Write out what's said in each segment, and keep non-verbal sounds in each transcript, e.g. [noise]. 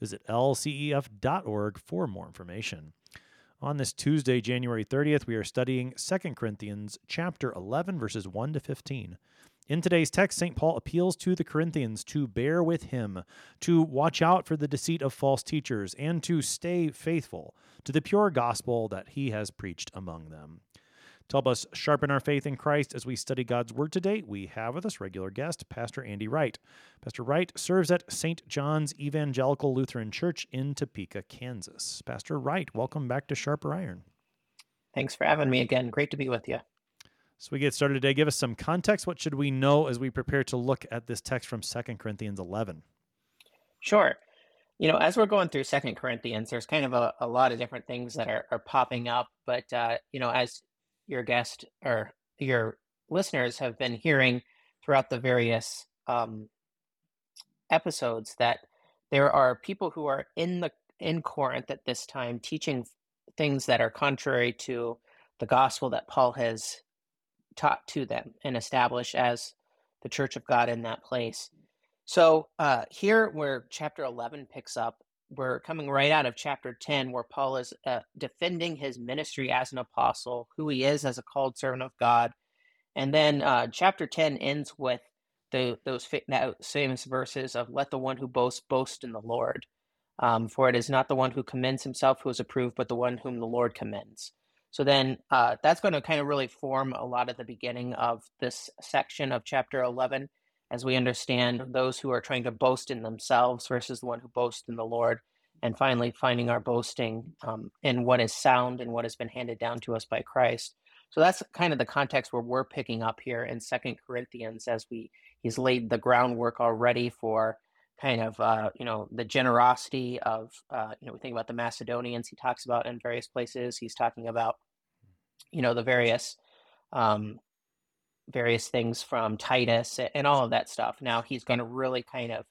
Visit lcef.org for more information. On this Tuesday, January 30th, we are studying 2 Corinthians chapter 11 verses 1 to 15. In today's text, St. Paul appeals to the Corinthians to bear with him, to watch out for the deceit of false teachers, and to stay faithful to the pure gospel that he has preached among them. To help us sharpen our faith in Christ as we study God's Word today, we have with us regular guest, Pastor Andy Wright. Pastor Wright serves at St. John's Evangelical Lutheran Church in Topeka, Kansas. Pastor Wright, welcome back to Sharper Iron. Thanks for having me again. Great to be with you. So we get started today. Give us some context. What should we know as we prepare to look at this text from 2 Corinthians 11? Sure. You know, as we're going through Second Corinthians, there's kind of a, a lot of different things that are, are popping up. But, uh, you know, as your guest or your listeners have been hearing throughout the various um, episodes that there are people who are in the in Corinth at this time teaching things that are contrary to the gospel that Paul has taught to them and established as the church of God in that place. So uh, here, where chapter 11 picks up, we're coming right out of chapter 10 where paul is uh, defending his ministry as an apostle who he is as a called servant of god. And then uh, chapter 10 ends with the, those famous verses of let the one who boasts boast in the lord. Um, for it is not the one who commends himself who is approved but the one whom the lord commends. So then uh, that's going to kind of really form a lot of the beginning of this section of chapter 11 as we understand those who are trying to boast in themselves versus the one who boasts in the Lord, and finally finding our boasting um, in what is sound and what has been handed down to us by Christ. So that's kind of the context where we're picking up here in Second Corinthians as we he's laid the groundwork already for kind of uh, you know the generosity of uh, you know we think about the Macedonians he talks about in various places. He's talking about you know the various um, various things from Titus and all of that stuff. Now he's going to really kind of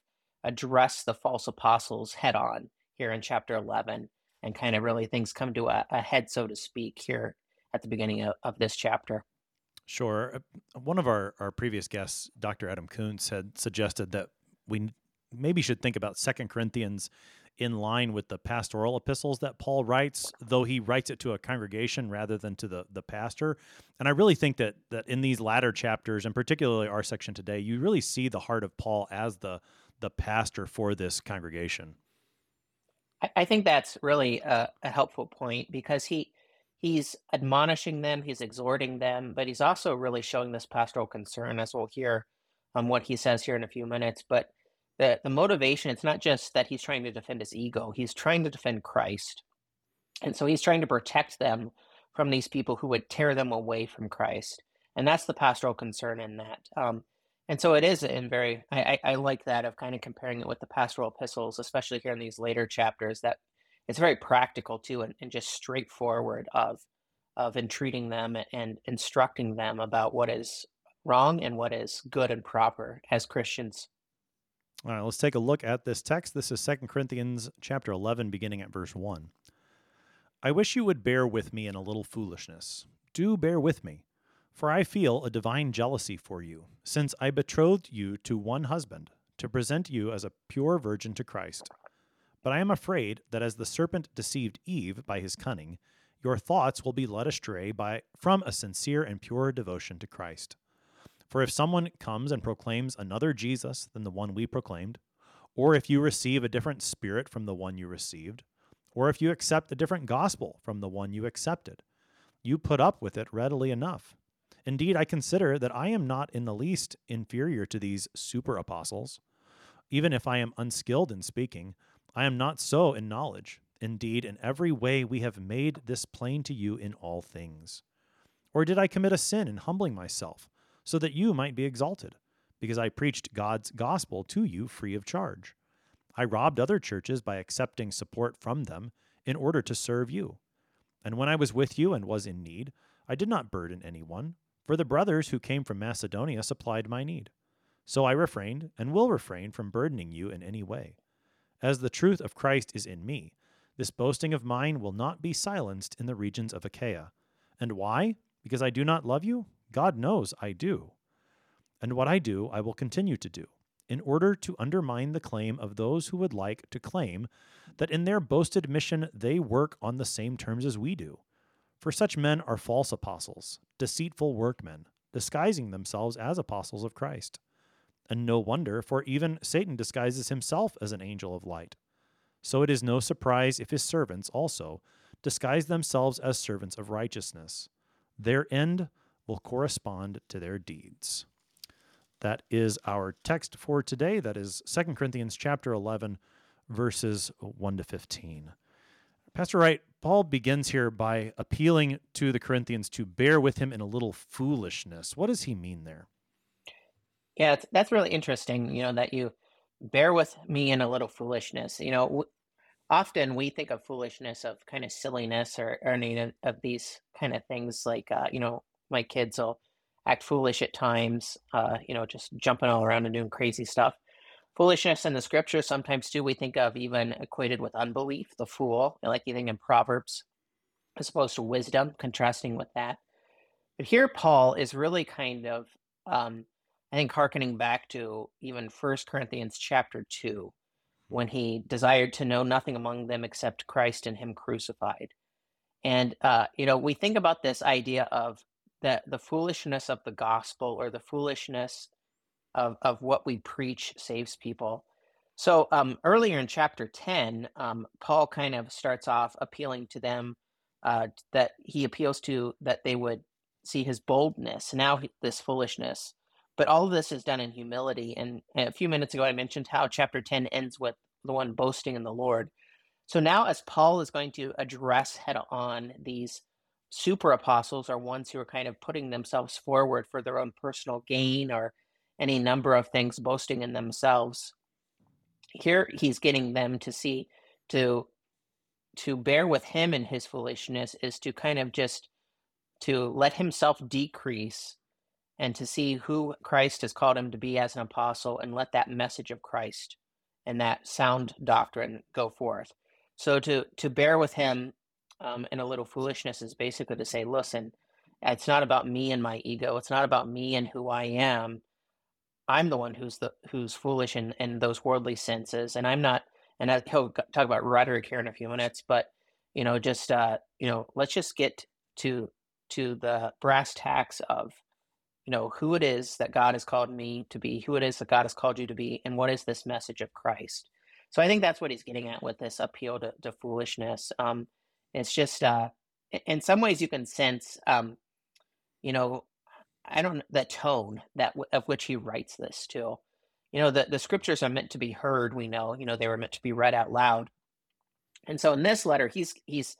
address the false apostles head on here in chapter 11 and kind of really things come to a, a head, so to speak, here at the beginning of, of this chapter. Sure. Uh, one of our, our previous guests, Dr. Adam Koontz, had suggested that we maybe should think about Second Corinthians in line with the pastoral epistles that Paul writes, though he writes it to a congregation rather than to the, the pastor. And I really think that that in these latter chapters, and particularly our section today, you really see the heart of Paul as the the pastor for this congregation. I, think that's really a, a helpful point because he he's admonishing them, he's exhorting them, but he's also really showing this pastoral concern, as we'll hear on um, what he says here in a few minutes. But the the motivation it's not just that he's trying to defend his ego he's trying to defend christ. And so he's trying to protect them from these people who would tear them away from christ. And that's the pastoral concern in that. Um, and so it is in very I, I, I like that of kind of comparing it with the pastoral epistles especially here in these later chapters that it's very practical too and, and just straightforward of of entreating them and instructing them about what is wrong and what is good and proper as christians all right, let's take a look at this text. This is 2 Corinthians chapter 11 beginning at verse 1. I wish you would bear with me in a little foolishness. Do bear with me, for I feel a divine jealousy for you, since I betrothed you to one husband, to present you as a pure virgin to Christ. But I am afraid that as the serpent deceived Eve by his cunning, your thoughts will be led astray by from a sincere and pure devotion to Christ. For if someone comes and proclaims another Jesus than the one we proclaimed, or if you receive a different spirit from the one you received, or if you accept a different gospel from the one you accepted, you put up with it readily enough. Indeed, I consider that I am not in the least inferior to these super apostles. Even if I am unskilled in speaking, I am not so in knowledge. Indeed, in every way we have made this plain to you in all things. Or did I commit a sin in humbling myself? So that you might be exalted, because I preached God's gospel to you free of charge. I robbed other churches by accepting support from them in order to serve you. And when I was with you and was in need, I did not burden anyone, for the brothers who came from Macedonia supplied my need. So I refrained and will refrain from burdening you in any way. As the truth of Christ is in me, this boasting of mine will not be silenced in the regions of Achaia. And why? Because I do not love you? God knows I do. And what I do, I will continue to do, in order to undermine the claim of those who would like to claim that in their boasted mission they work on the same terms as we do. For such men are false apostles, deceitful workmen, disguising themselves as apostles of Christ. And no wonder, for even Satan disguises himself as an angel of light. So it is no surprise if his servants also disguise themselves as servants of righteousness. Their end will correspond to their deeds. That is our text for today. That is 2 Corinthians chapter 11 verses 1 to 15. Pastor Wright, Paul begins here by appealing to the Corinthians to bear with him in a little foolishness. What does he mean there? Yeah, that's really interesting, you know, that you bear with me in a little foolishness. You know, often we think of foolishness of kind of silliness or, or any of these kind of things like, uh, you know, my kids will act foolish at times, uh, you know, just jumping all around and doing crazy stuff. Foolishness in the scripture sometimes too we think of even equated with unbelief, the fool, like you think in Proverbs, as opposed to wisdom, contrasting with that. But here Paul is really kind of, um, I think, harkening back to even First Corinthians chapter two, when he desired to know nothing among them except Christ and Him crucified. And uh, you know, we think about this idea of that the foolishness of the gospel or the foolishness of of what we preach saves people. So um, earlier in chapter ten, um, Paul kind of starts off appealing to them uh, that he appeals to that they would see his boldness. Now this foolishness but all of this is done in humility. And a few minutes ago, I mentioned how chapter 10 ends with the one boasting in the Lord. So now, as Paul is going to address head on these super apostles, are ones who are kind of putting themselves forward for their own personal gain or any number of things, boasting in themselves, here he's getting them to see to to bear with him in his foolishness is to kind of just to let himself decrease and to see who Christ has called him to be as an apostle and let that message of Christ and that sound doctrine go forth. So to to bear with him um, in a little foolishness is basically to say, listen, it's not about me and my ego. It's not about me and who I am. I'm the one who's the who's foolish in, in those worldly senses, and I'm not. And I, he'll talk about rhetoric here in a few minutes, but you know, just uh, you know, let's just get to to the brass tacks of you know who it is that God has called me to be, who it is that God has called you to be, and what is this message of Christ. So I think that's what he's getting at with this appeal to, to foolishness. Um, it's just uh, in some ways you can sense, um, you know, I don't the tone that of which he writes this too. You know, the the scriptures are meant to be heard. We know, you know, they were meant to be read out loud. And so in this letter, he's he's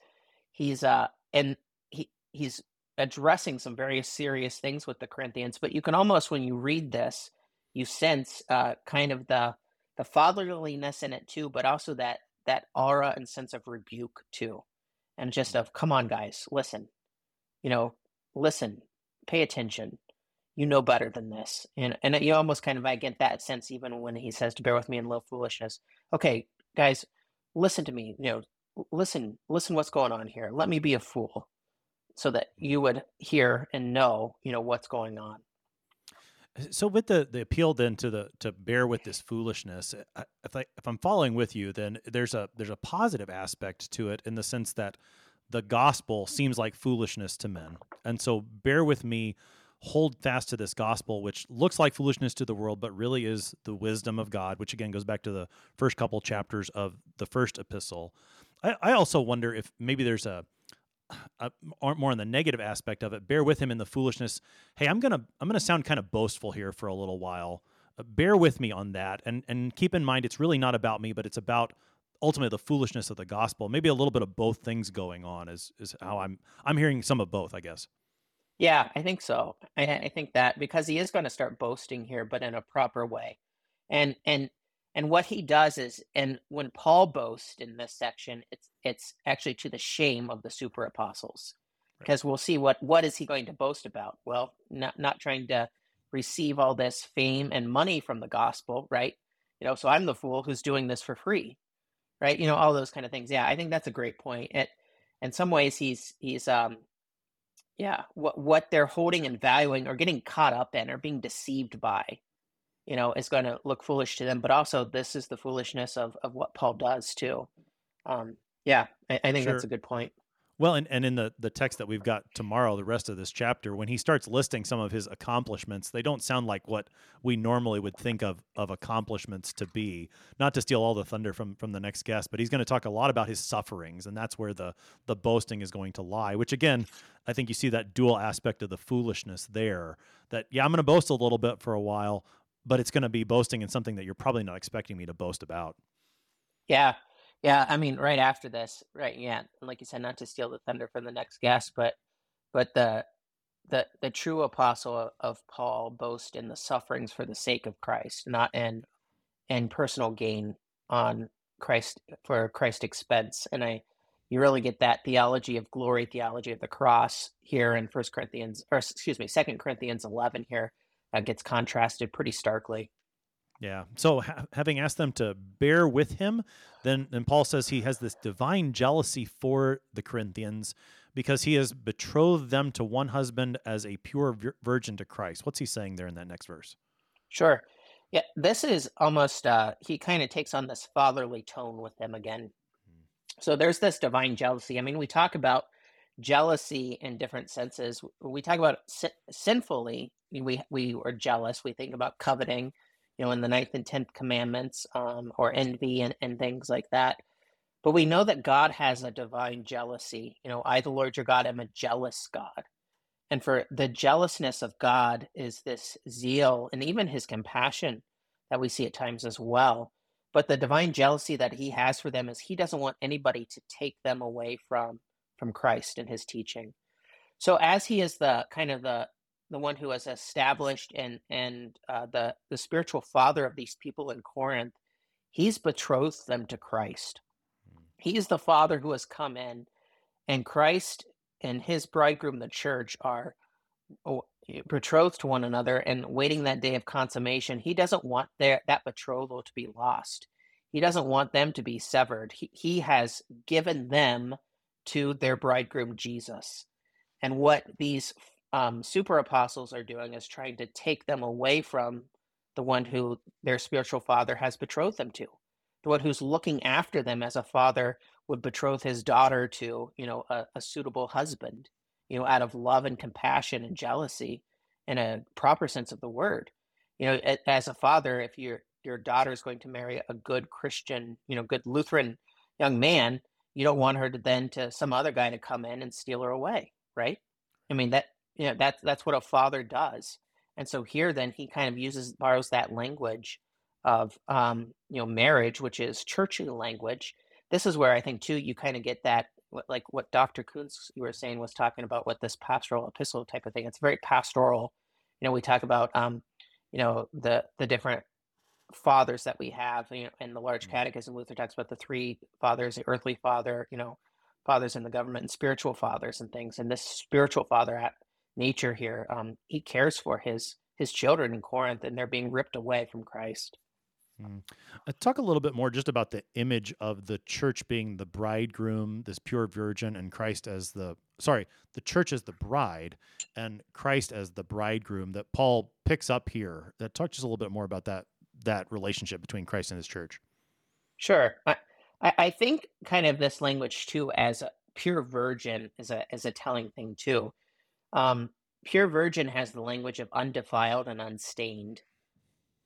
he's uh and he he's addressing some very serious things with the Corinthians, but you can almost, when you read this, you sense uh, kind of the the fatherliness in it too, but also that that aura and sense of rebuke too, and just of come on, guys, listen, you know, listen, pay attention. You know better than this, and and you almost kind of I get that sense even when he says to bear with me in low foolishness. Okay, guys, listen to me. You know, listen, listen, what's going on here? Let me be a fool so that you would hear and know, you know, what's going on. So with the the appeal then to the to bear with this foolishness, if I if I'm following with you, then there's a there's a positive aspect to it in the sense that the gospel seems like foolishness to men, and so bear with me, hold fast to this gospel, which looks like foolishness to the world, but really is the wisdom of God, which again goes back to the first couple chapters of the first epistle. I, I also wonder if maybe there's a uh, aren't more on the negative aspect of it. Bear with him in the foolishness. Hey, I'm gonna I'm gonna sound kind of boastful here for a little while. Uh, bear with me on that, and and keep in mind it's really not about me, but it's about ultimately the foolishness of the gospel. Maybe a little bit of both things going on is is how I'm I'm hearing some of both, I guess. Yeah, I think so. I, I think that because he is going to start boasting here, but in a proper way, and and And what he does is, and when Paul boasts in this section, it's it's actually to the shame of the super apostles, because we'll see what what is he going to boast about? Well, not not trying to receive all this fame and money from the gospel, right? You know, so I'm the fool who's doing this for free, right? You know, all those kind of things. Yeah, I think that's a great point. It, in some ways, he's he's um, yeah, what what they're holding and valuing or getting caught up in or being deceived by you know, is going to look foolish to them. But also, this is the foolishness of of what Paul does too. Um, yeah, I, I think sure. that's a good point. Well, and, and in the, the text that we've got tomorrow, the rest of this chapter, when he starts listing some of his accomplishments, they don't sound like what we normally would think of of accomplishments to be. Not to steal all the thunder from from the next guest, but he's going to talk a lot about his sufferings, and that's where the the boasting is going to lie. Which again, I think you see that dual aspect of the foolishness there. That yeah, I'm going to boast a little bit for a while, but it's going to be boasting in something that you're probably not expecting me to boast about. Yeah. Yeah, I mean, right after this, right? Yeah, like you said, not to steal the thunder from the next guest, but but the the the true apostle of Paul boast in the sufferings for the sake of Christ, not in in personal gain on Christ for Christ's expense. And I, you really get that theology of glory, theology of the cross here in First Corinthians, or excuse me, Second Corinthians eleven here that gets contrasted pretty starkly. Yeah. So ha- having asked them to bear with him, then then Paul says he has this divine jealousy for the Corinthians because he has betrothed them to one husband as a pure vir- virgin to Christ. What's he saying there in that next verse? Sure. Yeah, this is almost uh he kind of takes on this fatherly tone with them again. Hmm. So there's this divine jealousy. I mean, we talk about jealousy in different senses. We talk about sinfully, we we are jealous. We think about coveting, you know, in the ninth and tenth commandments, um, or envy and, and things like that. But we know that God has a divine jealousy. You know, I, the Lord your God, am a jealous God. And for the jealousness of God is this zeal and even his compassion that we see at times as well. But the divine jealousy that he has for them is he doesn't want anybody to take them away from from Christ and his teaching. So as he is the kind of the the one who has established and and uh, the the spiritual father of these people in Corinth, he's betrothed them to Christ. Hmm. He's the father who has come in, and Christ and his bridegroom, the church, are oh, betrothed to one another and waiting that day of consummation. He doesn't want their that betrothal to be lost. He doesn't want them to be severed. He, he has given them to their bridegroom Jesus. And what these um, super apostles are doing is trying to take them away from the one who their spiritual father has betrothed them to, the one who's looking after them as a father would betroth his daughter to, you know, a, a suitable husband, you know, out of love and compassion and jealousy in a proper sense of the word. You know, as a father, if your your daughter is going to marry a good Christian, you know, good Lutheran young man, you don't want her to then to some other guy to come in and steal her away, right? I mean that you know that's that's what a father does. And so here then he kind of uses borrows that language of um, you know marriage, which is churchy language. This is where I think too you kind of get that like what Dr. Koontz you were saying was talking about what this pastoral epistle type of thing. It's very pastoral. You know, we talk about um, you know, the the different fathers that we have you know, in the large mm-hmm. catechism luther talks about the three fathers the earthly father you know fathers in the government and spiritual fathers and things and this spiritual father at nature here um, he cares for his his children in corinth and they're being ripped away from christ mm. uh, talk a little bit more just about the image of the church being the bridegroom this pure virgin and christ as the sorry the church as the bride and christ as the bridegroom that paul picks up here that talk just a little bit more about that that relationship between Christ and his church. Sure. I, I think kind of this language too as a pure virgin is a is a telling thing too. Um, pure virgin has the language of undefiled and unstained.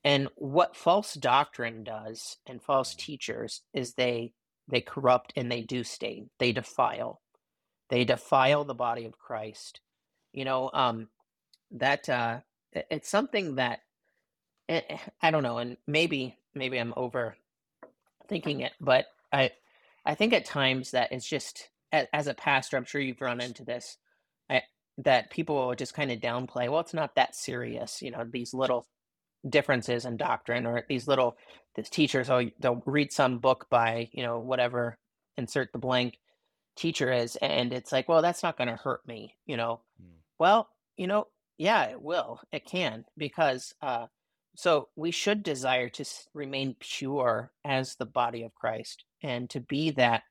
And what false doctrine does and false teachers is they they corrupt and they do stain. They defile. They defile the body of Christ. You know, um, that uh, it's something that Eh, eh, I don't know, and maybe maybe I'm over thinking it, but I I think at times that it's just as a pastor, I'm sure you've run into this, that people will just kind of downplay. Well, it's not that serious, you know, these little differences in doctrine or these little the teachers, oh, they'll read some book by, you know, whatever, insert the blank teacher is, and it's like, well, that's not going to hurt me, you know. Mm. Well, you know, yeah, it will. It can because uh, so we should desire to remain pure as the body of Christ and to be that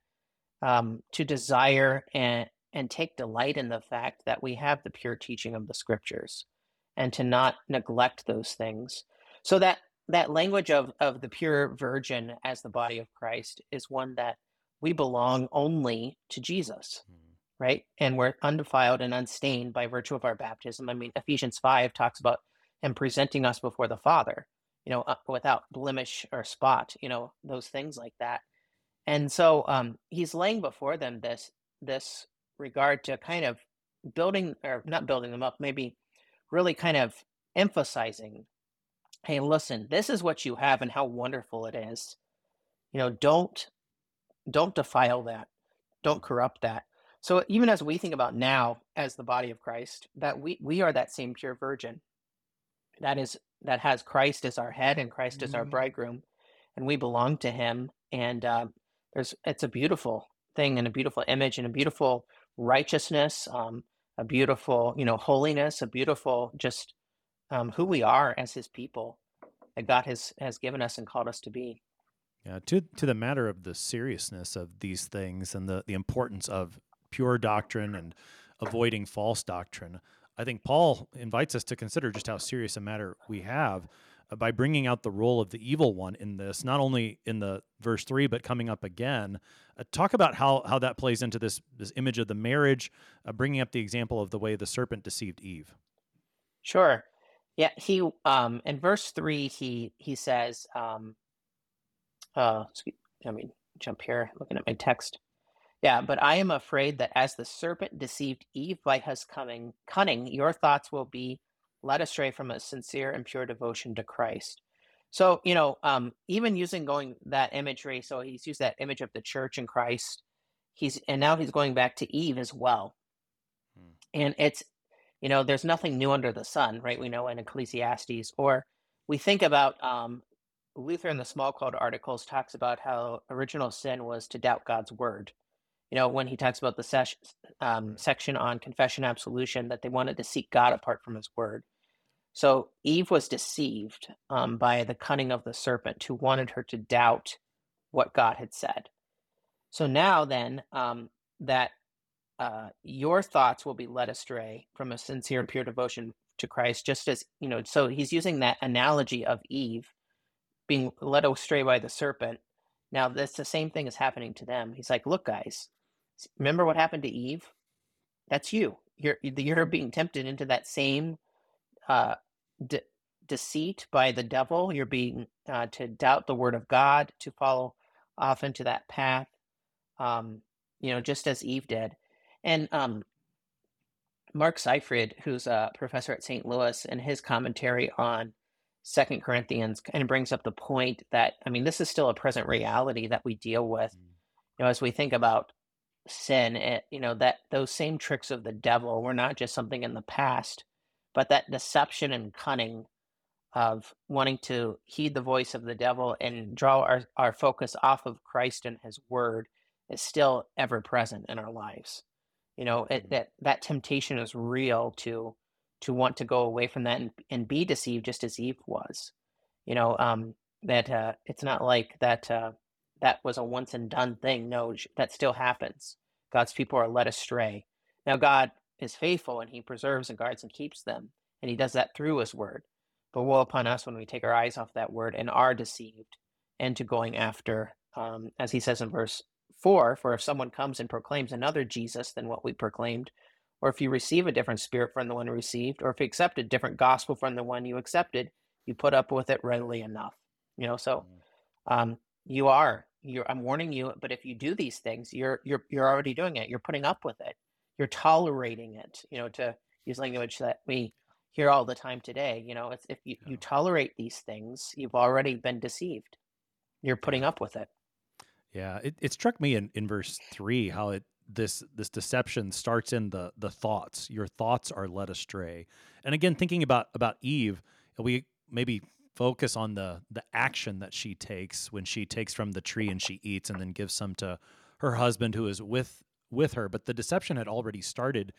um, to desire and and take delight in the fact that we have the pure teaching of the scriptures and to not neglect those things. So that that language of of the pure virgin as the body of Christ is one that we belong only to Jesus Mm. right? And we're undefiled and unstained by virtue of our baptism. I mean Ephesians 5 talks about him presenting us before the father you know uh, without blemish or spot you know those things like that. And so um, he's laying before them this this regard to kind of building or not building them up, maybe really kind of emphasizing, hey, listen, this is what you have and how wonderful it is. You know, don't don't defile that. Don't corrupt that. So even as we think about now as the body of Christ, that we we are that same pure virgin that is that has Christ as our head and Christ as our Mhm. bridegroom, and we belong to Him. And uh, there's it's a beautiful thing and a beautiful image and a beautiful righteousness, um, a beautiful you know holiness, a beautiful just um, who we are as His people that God has has given us and called us to be. Yeah, to to the matter of the seriousness of these things and the the importance of pure doctrine and avoiding false doctrine, I think Paul invites us to consider just how serious a matter we have by bringing out the role of the evil one in this, not only in the verse three, but coming up again. Uh, talk about how how that plays into this this image of the marriage, uh, bringing up the example of the way the serpent deceived Eve. Sure. Yeah, he um in verse three he he says um uh excuse, mean jump here looking at my text. Yeah, but I am afraid that as the serpent deceived Eve by his coming cunning, your thoughts will be led astray from a sincere and pure devotion to Christ. So, you know, um, even using going that imagery, so he's used that image of the church and Christ. He's and now he's going back to Eve as well. Hmm. And it's, you know, there's nothing new under the sun, right? We know in Ecclesiastes, or we think about um, Luther in the Smalcald articles talks about how original sin was to doubt God's word you know, when he talks about the sesh, um, section on confession absolution, that they wanted to seek God apart from his word. So Eve was deceived um, by the cunning of the serpent who wanted her to doubt what God had said. So now, then, um, that uh, your thoughts will be led astray from a sincere and pure devotion to Christ, just as, you know, so he's using that analogy of Eve being led astray by the serpent. Now, that's the same thing is happening to them. He's like, look, guys, remember what happened to Eve? That's you. You're you're being tempted into that same uh, de- deceit by the devil. You're being uh, to doubt the word of God, to follow off into that path. Um, you know, just as Eve did. And um, Mark Seifrid, who's a professor at St. Louis, in his commentary on Second Corinthians, kind of brings up the point that I mean, this is still a present reality that we deal with. You know, as we think about sin, it, you know, that those same tricks of the devil were not just something in the past, but that deception and cunning of wanting to heed the voice of the devil and draw our, our focus off of Christ and his word is still ever present in our lives. You know, it, that that temptation is real to to want to go away from that and, and be deceived just as Eve was. You know, um, that uh, it's not like that uh, that was a once and done thing. No, that still happens. God's people are led astray. Now, God is faithful and he preserves and guards and keeps them. And he does that through his word. But woe upon us when we take our eyes off that word and are deceived into going after, um, as he says in verse 4 For if someone comes and proclaims another Jesus than what we proclaimed, or if you receive a different spirit from the one received, or if you accept a different gospel from the one you accepted, you put up with it readily enough. You know, so um, you are. You're, I'm warning you. But if you do these things, you're you're you're already doing it. You're putting up with it. You're tolerating it. You know, to use language that we hear all the time today. You know, it's if you, you tolerate these things, you've already been deceived. You're putting up with it. Yeah, it, it struck me in, in verse three how it this this deception starts in the the thoughts. Your thoughts are led astray. And again, thinking about about Eve, we maybe focus on the the action that she takes when she takes from the tree and she eats and then gives some to her husband who is with with her. But the deception had already started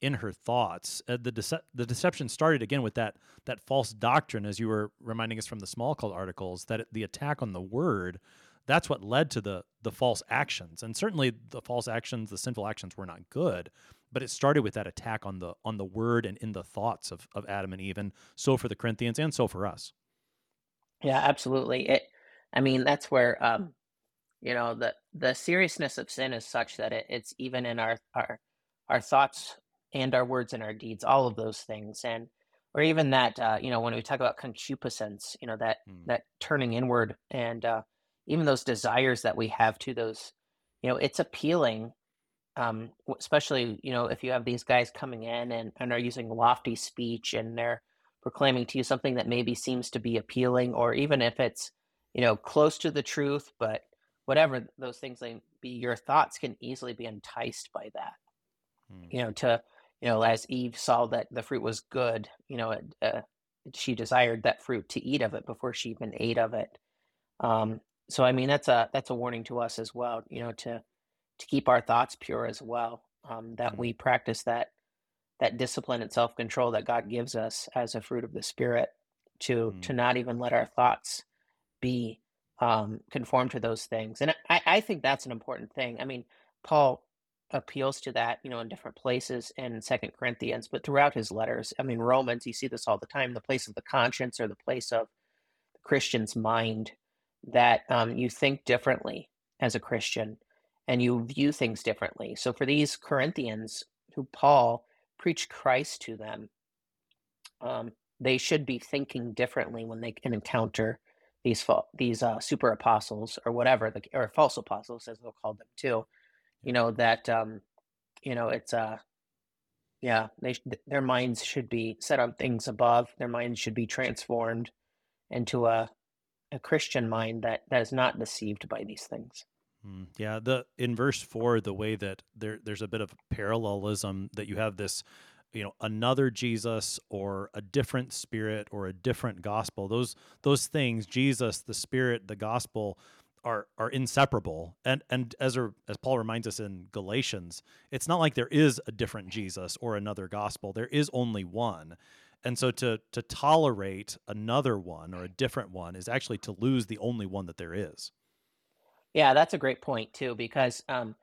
in her thoughts. Uh, the dece- the deception started again with that that false doctrine, as you were reminding us from the Smalcald articles, that the attack on the word. That's what led to the the false actions, and certainly the false actions, the sinful actions, were not good. But it started with that attack on the on the word and in the thoughts of of Adam and Eve, and so for the Corinthians, and so for us. Yeah, absolutely. It, I mean, that's where um, you know the the seriousness of sin is such that it, it's even in our our our thoughts and our words and our deeds, all of those things, and or even that uh, you know when we talk about concupiscence, you know that Mm. that turning inward, and uh, even those desires that we have to those, you know, it's appealing. Um, especially you know if you have these guys coming in and, and are using lofty speech and they're proclaiming to you something that maybe seems to be appealing, or even if it's you know close to the truth, but whatever those things may be, your thoughts can easily be enticed by that Mm. you know, to, you know, as Eve saw that the fruit was good, you know, it, uh, she desired that fruit to eat of it before she even ate of it. Um, so I mean, that's a that's a warning to us as well, you know, to to keep our thoughts pure as well. Um, that Mm. we practice that that discipline and self control that God gives us as a fruit of the Spirit to Mm. to not even let our thoughts be um, conformed to those things. And I, I think that's an important thing. I mean, Paul appeals to that, you know, in different places in Second Corinthians, but throughout his letters. I mean, Romans, you see this all the time, the place of the conscience or the place of the Christian's mind, that um, you think differently as a Christian and you view things differently. So for these Corinthians who Paul preached Christ to them, um, they should be thinking differently when they can encounter these these uh, super apostles or whatever the or false apostles as they'll call them too. You know that um, you know it's uh yeah they their minds should be set on things above. Their minds should be transformed into a a Christian mind that that is not deceived by these things. Mm, Yeah, the in verse four, the way that there there's a bit of parallelism that you have this, you know, another Jesus or a different spirit or a different gospel. Those those things, Jesus, the spirit, the gospel, are are inseparable. And and as a, as Paul reminds us in Galatians, it's not like there is a different Jesus or another gospel. There is only one. And so to to tolerate another one or a different one is actually to lose the only one that there is. Yeah, that's a great point too, because um,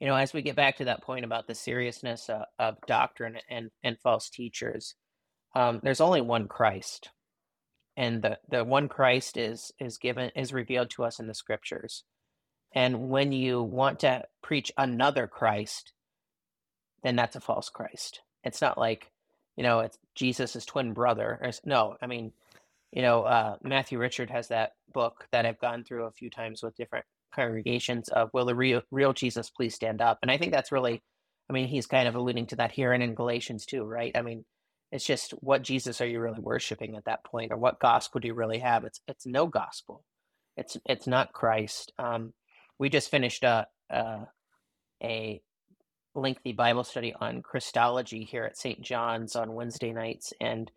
you know, as we get back to that point about the seriousness uh, of doctrine and and false teachers, um, there's only one Christ, and the the one Christ is is given is revealed to us in the scriptures. And when you want to preach another Christ, then that's a false Christ. It's not like, you know, it's Jesus' twin brother. No, I mean, you know, uh, Matthew Richard has that book that I've gone through a few times with different congregations of Will the real, real Jesus please stand up? And I think that's really, I mean, he's kind of alluding to that here and in Galatians too, right? I mean, it's just what Jesus are you really worshiping at that point, or what gospel do you really have? It's it's no gospel. It's it's not Christ. Um, we just finished a, a a lengthy Bible study on Christology here at St. John's on Wednesday nights, and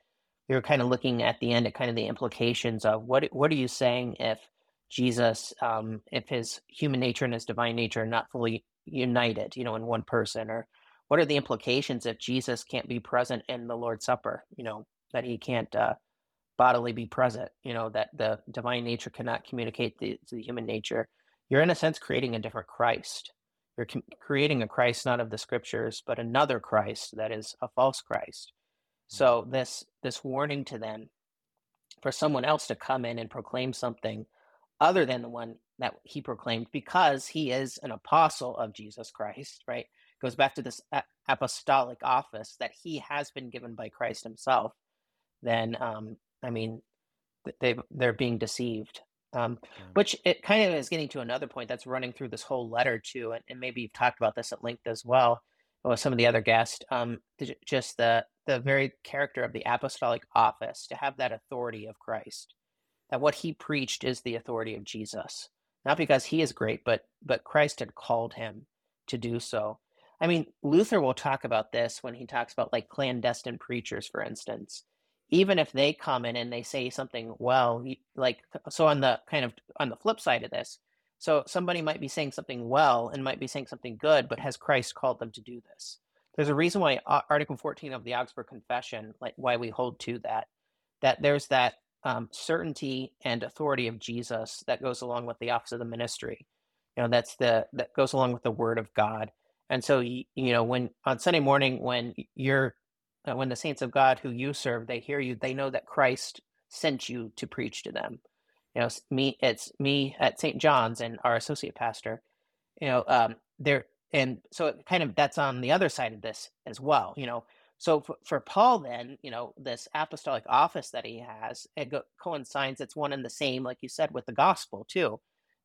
we were kind of looking at the end at kind of the implications of what what are you saying if Jesus, um, if his human nature and his divine nature are not fully united, you know, in one person, or what are the implications if Jesus can't be present in the Lord's Supper, you know, that he can't uh, bodily be present, you know, that the divine nature cannot communicate the, to the human nature. You're in a sense creating a different Christ. You're com- creating a Christ not of the scriptures, but another Christ that is a false Christ. So this this warning to them for someone else to come in and proclaim something other than the one that he proclaimed because he is an apostle of Jesus Christ, right? Goes back to this apostolic office that he has been given by Christ himself. Then, um, I mean, they they're being deceived. Um, Yeah. which it kind of is getting to another point that's running through this whole letter too, and, and maybe you've talked about this at length as well with some of the other guests. Um, just the the very character of the apostolic office to have that authority of Christ, that what he preached is the authority of Jesus, not because he is great, but but Christ had called him to do so. I mean, Luther will talk about this when he talks about like clandestine preachers, for instance. even if they come in and they say something well, like so on the kind of on the flip side of this, so somebody might be saying something well and might be saying something good, but has Christ called them to do this? There's a reason why Article 14 of the Augsburg Confession, like why we hold to that, that there's that um, certainty and authority of Jesus that goes along with the office of the ministry. You know, that's the that goes along with the Word of God. And so, you, know, when on Sunday morning, when you're uh, when the saints of God who you serve, they hear you, they know that Christ sent you to preach to them. You know, me, it's me at St. John's and our associate pastor. You know, um, there, and so it kind of that's on the other side of this as well. You know, so for, for Paul, then, you know, this apostolic office that he has, it go, coincides. It's one and the same, like you said, with the gospel too,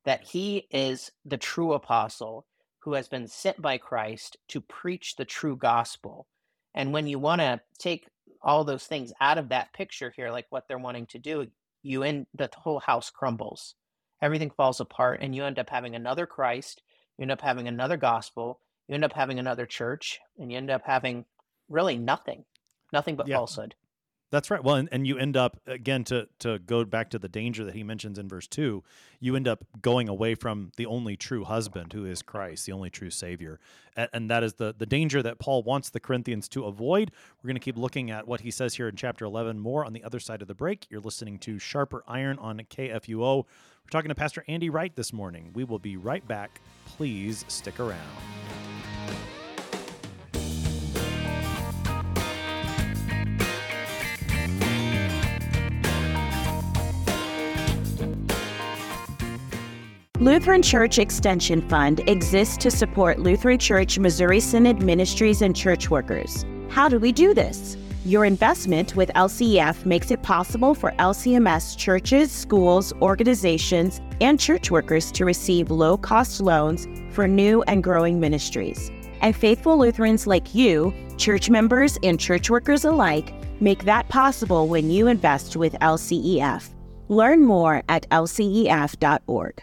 that he is the true apostle who has been sent by Christ to preach the true gospel. And when you want to take all those things out of that picture here, like what they're wanting to do, you end the whole house crumbles. Everything falls apart, and you end up having another Christ. You end up having another gospel. You end up having another church, and you end up having really nothing, nothing but yeah. falsehood. That's right. Well, and, and you end up again to to go back to the danger that he mentions in verse two. You end up going away from the only true husband, who is Christ, the only true Savior, and, and that is the the danger that Paul wants the Corinthians to avoid. We're going to keep looking at what he says here in chapter eleven more on the other side of the break. You're listening to Sharper Iron on KFUO. We're talking to Pastor Andy Wright this morning. We will be right back. Please stick around. Lutheran Church Extension Fund exists to support Lutheran Church Missouri Synod ministries and church workers. How do we do this? Your investment with LCEF makes it possible for LCMS churches, schools, organizations, and church workers to receive low cost loans for new and growing ministries. And faithful Lutherans like you, church members and church workers alike, make that possible when you invest with LCEF. Learn more at lcef.org.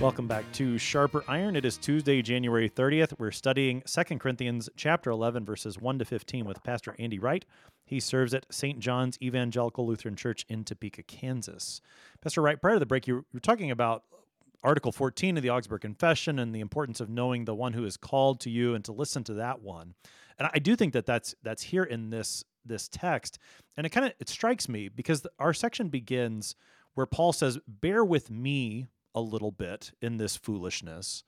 Welcome back to Sharper Iron. It is Tuesday, January 30th. We're studying 2 Corinthians chapter 11 verses 1 to 15 with Pastor Andy Wright. He serves at St. John's Evangelical Lutheran Church in Topeka, Kansas. Pastor Wright, prior to the break, you were talking about Article 14 of the Augsburg Confession and the importance of knowing the one who is called to you and to listen to that one. And I do think that that's that's here in this this text. And it kind of it strikes me because our section begins where Paul says, "Bear with me a little bit in this foolishness.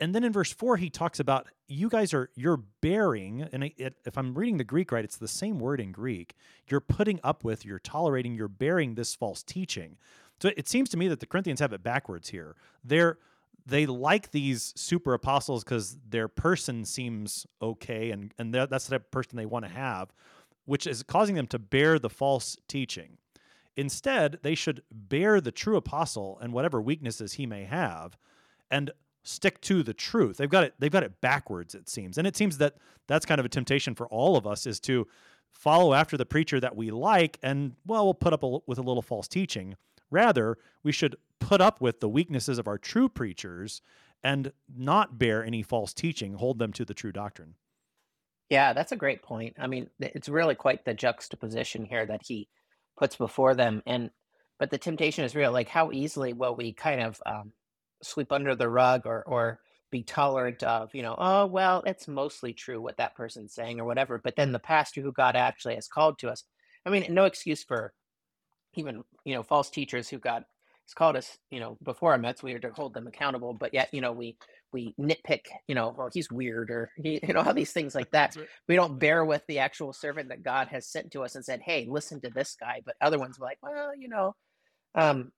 And then in verse 4 he talks about you guys are you're bearing and it, if I'm reading the Greek right it's the same word in Greek. You're putting up with, you're tolerating, you're bearing this false teaching. So it seems to me that the Corinthians have it backwards here. They're they like these super apostles because their person seems okay and and that's the type of person they want to have, which is causing them to bear the false teaching. Instead, they should bear the true apostle and whatever weaknesses he may have and stick to the truth. They've got it they've got it backwards it seems. And it seems that that's kind of a temptation for all of us is to follow after the preacher that we like and well we'll put up a, with a little false teaching. Rather, we should put up with the weaknesses of our true preachers and not bear any false teaching, hold them to the true doctrine. Yeah, that's a great point. I mean, it's really quite the juxtaposition here that he puts before them and but the temptation is real like how easily will we kind of um, sweep under the rug or or be tolerant of you know oh well it's mostly true what that person's saying or whatever but then the pastor who god actually has called to us i mean no excuse for even you know false teachers who god has called us you know before our mets we are to hold them accountable but yet you know we we nitpick, you know, well, he's weird or he, [laughs] you know, how these things like that. We don't bear with the actual servant that God has sent to us and said, Hey, listen to this guy. But other ones were like, well, you know, um,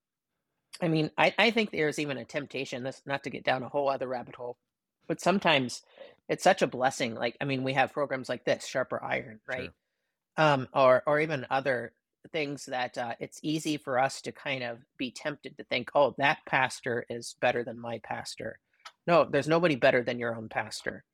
I mean, I, I think there's even a temptation, this not to get down a whole other rabbit hole, but sometimes it's such a blessing. Like, I mean, we have programs like this, Sharper Iron, right? Sure. um, or or even other things that uh, it's easy for us to kind of be tempted to think, oh, that pastor is better than my pastor. No, there's nobody better than your own pastor.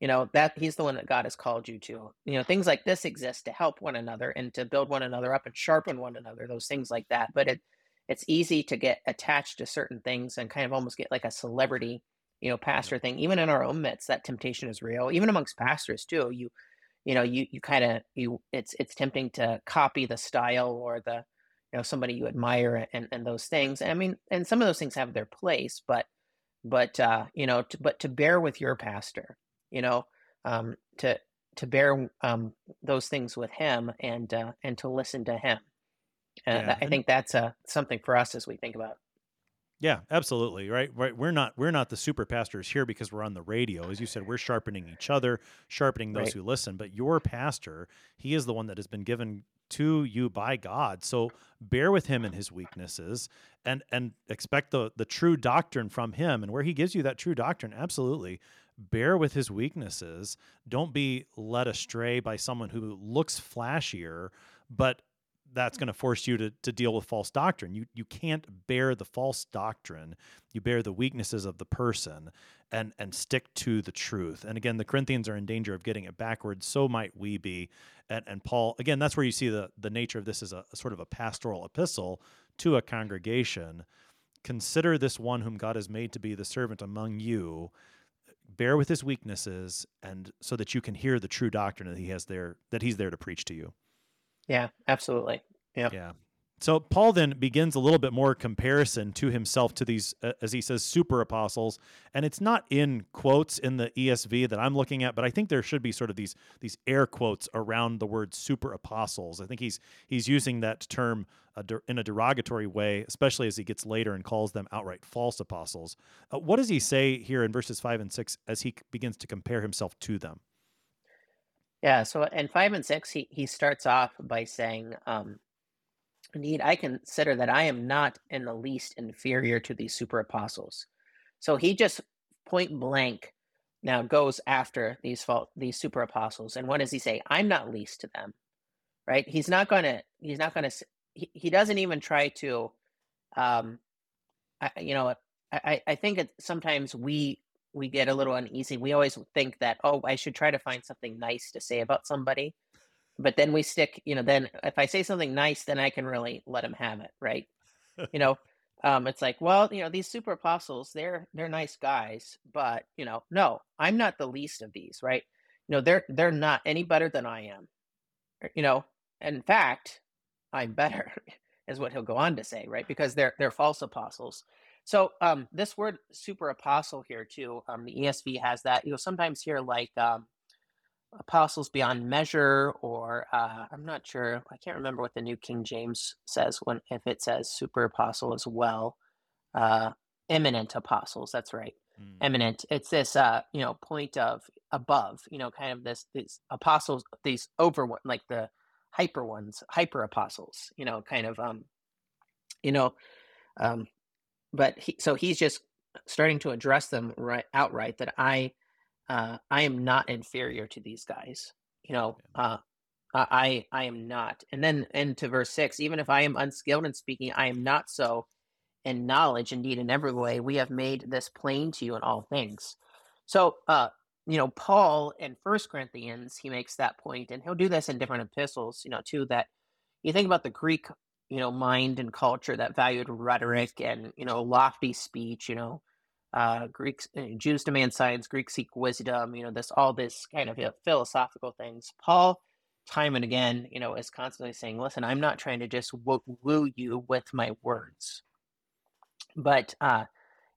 You know that he's the one that God has called you to. You know things like this exist to help one another and to build one another up and sharpen one another. Those things like that. But it it's easy to get attached to certain things and kind of almost get like a celebrity, you know, pastor thing. Even in our own midst, that temptation is real. Even amongst pastors too. You you know you you kind of you it's it's tempting to copy the style or the you know somebody you admire and and those things i mean and some of those things have their place but but uh you know to, but to bear with your pastor you know um to to bear um those things with him and uh and to listen to him uh, yeah, i think that's uh something for us as we think about yeah, absolutely. Right. Right. We're not we're not the super pastors here because we're on the radio. As you said, we're sharpening each other, sharpening those right. who listen. But your pastor, he is the one that has been given to you by God. So bear with him in his weaknesses and and expect the the true doctrine from him. And where he gives you that true doctrine, absolutely. Bear with his weaknesses. Don't be led astray by someone who looks flashier, but that's going to force you to, to deal with false doctrine. You you can't bear the false doctrine. You bear the weaknesses of the person and and stick to the truth. And again, the Corinthians are in danger of getting it backwards. So might we be. And and Paul, again, that's where you see the the nature of this as a, a sort of a pastoral epistle to a congregation. Consider this one whom God has made to be the servant among you. Bear with his weaknesses, and so that you can hear the true doctrine that he has there that he's there to preach to you. Yeah, absolutely. Yeah. Yeah. So Paul then begins a little bit more comparison to himself to these, uh, as he says, super apostles, and it's not in quotes in the ESV that I'm looking at, but I think there should be sort of these these air quotes around the word super apostles. I think he's he's using that term uh, in a derogatory way, especially as he gets later and calls them outright false apostles. Uh, what does he say here in verses five and six as he begins to compare himself to them? Yeah, so in five and six, he, he starts off by saying, um, Indeed, I consider that I am not in the least inferior to these super apostles. So he just point blank now goes after these fault these super apostles. And what does he say? I'm not least to them. Right? He's not gonna he's not gonna he, he doesn't even try to um I, you know I, I think it, sometimes we we get a little uneasy. We always think that, oh, I should try to find something nice to say about somebody. But then we stick, you know, then if I say something nice, then I can really let him have it, right? you know, [laughs] um, it's like, well, you know, these super apostles, they're they're nice guys, but you know, no, I'm not the least of these, right? You know, they're they're not any better than I am. You know, in fact, I'm better, [laughs] is what he'll go on to say, right? Because they're they're false apostles. So um, this word super apostle here too, um, the ESV has that. You'll sometimes hear like um, apostles beyond measure, or uh, I'm not sure. I can't remember what the New King James says when if it says super apostle as well. Uh, eminent apostles. That's right. Mm. Eminent. It's this uh, you know point of above. You know, kind of this these apostles, these over one like the hyper ones, hyper apostles. You know, kind of um, you know, um, but he, so he's just starting to address them right outright that I uh, I am not inferior to these guys. You know, uh, I I am not. And then into verse six, even if I am unskilled in speaking, I am not so in knowledge. Indeed, in every way, we have made this plain to you in all things. So, uh, you know, Paul in First Corinthians, he makes that point, and he'll do this in different epistles. You know, too that you think about the Greek you know mind and culture that valued rhetoric and you know lofty speech you know uh greeks uh, jews demand science greeks seek wisdom you know this all this kind of you know, philosophical things. Paul time and again you know is constantly saying listen i'm not trying to just woo, woo you with my words. But uh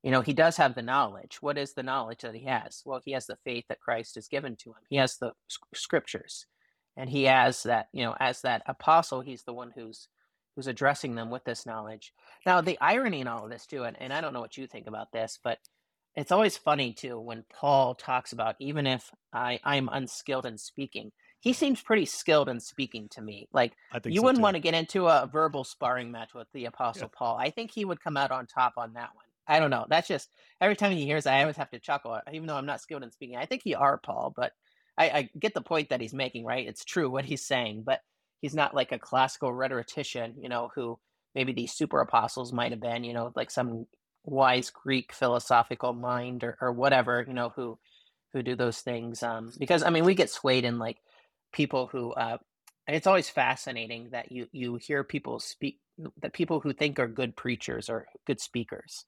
you know he does have the knowledge. What is the knowledge that he has? Well he has the faith that christ has given to him. He has the scriptures. And he has that you know as that apostle he's the one who's who's addressing them with this knowledge. Now, the irony in all of this, too, and, and I don't know what you think about this, but it's always funny, too, when Paul talks about even if I, I'm unskilled in speaking, he seems pretty skilled in speaking to me. Like, you so wouldn't too. want to get into a verbal sparring match with the Apostle yeah. Paul. I think he would come out on top on that one. I don't know. That's just every time he hears, I always have to chuckle, uh, even though I'm not skilled in speaking. I think he are Paul, but I, I get the point that he's making. Right? It's true what he's saying, but he's not like a classical rhetorician, you know, who maybe these super apostles might have been, you know, like some wise Greek philosophical mind or, or whatever, you know, who who do those things. Um, because I mean, we get swayed in like people who. Uh, it's always fascinating that you you hear people speak that people who think are good preachers or good speakers,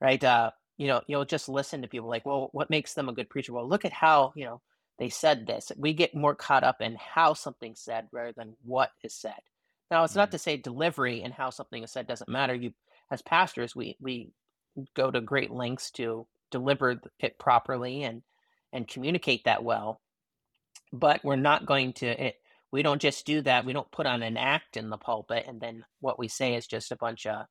right? Uh, you know, you'll just listen to people like, well, what makes them a good preacher? Well, look at how you know they said this. We get more caught up in how something's said rather than what is said. Now, it's not mm-hmm. to say delivery and how something is said doesn't matter. You, as pastors, we we go to great lengths to deliver it properly and and communicate that well. But we're not going to. It, we don't just do that. We don't put on an act in the pulpit, and then what we say is just a bunch of